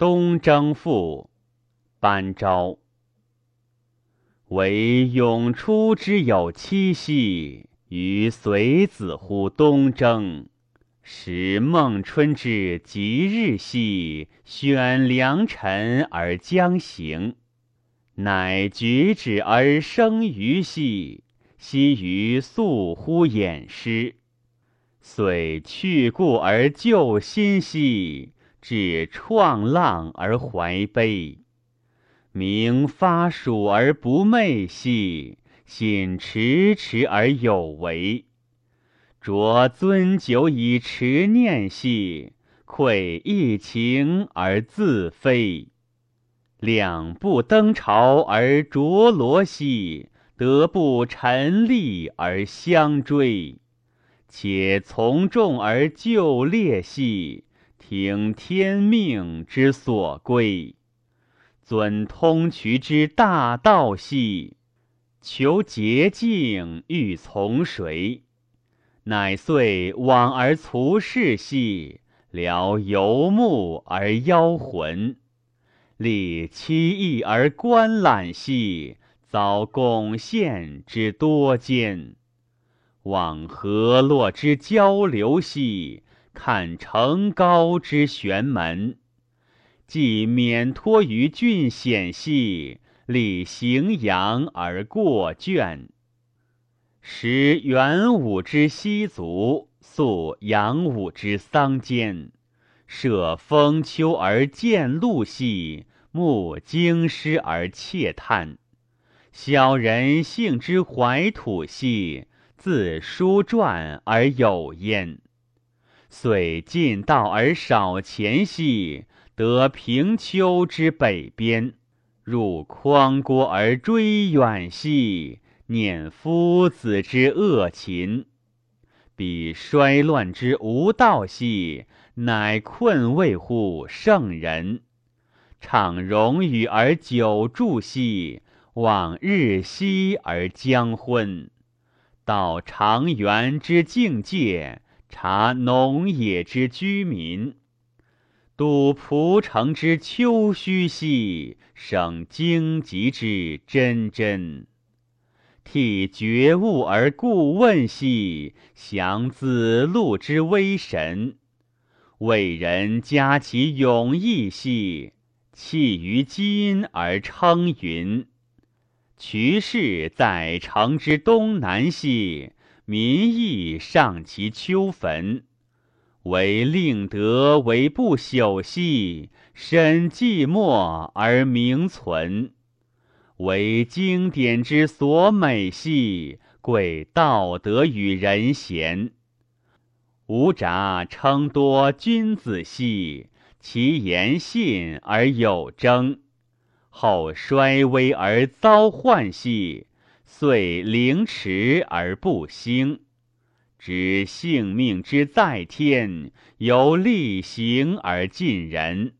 东征赋，班昭。惟永初之有七夕，于随子乎东征。时孟春之吉日兮，选良辰而将行。乃举止而生于兮，奚于肃乎偃师。遂去故而就新兮。至创浪而怀悲，明发暑而不寐兮，心迟迟而有为。着樽酒以持念兮，愧逸情而自非。两不登朝而着罗兮，得不陈立而相追。且从众而就列兮。听天命之所归，遵通衢之大道兮，求洁净欲从谁？乃遂往而卒世兮，聊游目而邀魂，立七义而观览兮，遭贡献之多艰，往河洛之交流兮。看城高之玄门，既免托于峻险兮，立荥阳而过卷。时元武之西族，肃阳武之桑间，涉风丘而见鹿兮，目京师而窃叹。小人幸之怀土兮，自书传而有焉。遂近道而少前兮，得平丘之北边；入匡郭而追远兮，念夫子之恶禽。彼衰乱之无道兮，乃困位乎圣人。畅荣与而久住兮，望日兮而将昏。到长垣之境界。察农野之居民，睹蒲城之丘墟兮，省荆棘之真真。替觉悟而故问兮，降子路之威神。为人加其勇毅兮，弃于今而称云。渠氏在城之东南兮。民意上其丘坟，唯令德为不朽兮，身寂寞而名存。为经典之所美兮，贵道德与人贤。吾札称多君子兮，其言信而有争。后衰微而遭患兮。遂凌迟而不兴，知性命之在天，由力行而近人。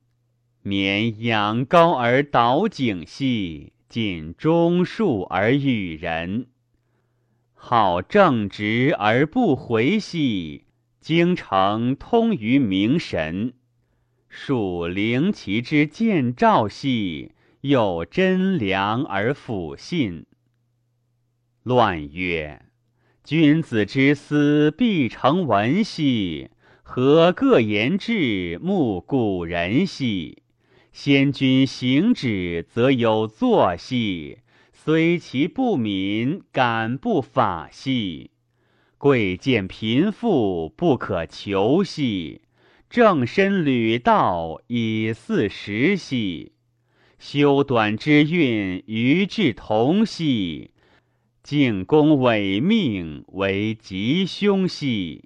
免仰高而倒景兮，尽忠恕而与人。好正直而不回兮，精诚通于明神。属灵其之见照兮，又真良而辅信。乱曰：“君子之思必成文兮，何各言志慕古人兮？先君行止，则有作兮；虽其不敏，敢不法兮？贵贱贫富，不可求兮；正身履道，以四时兮；修短之运，与志同兮。”敬公委命为吉凶兮，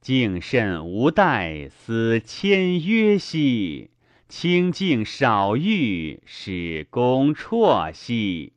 敬慎无怠思谦约兮，清净少欲使公辍兮。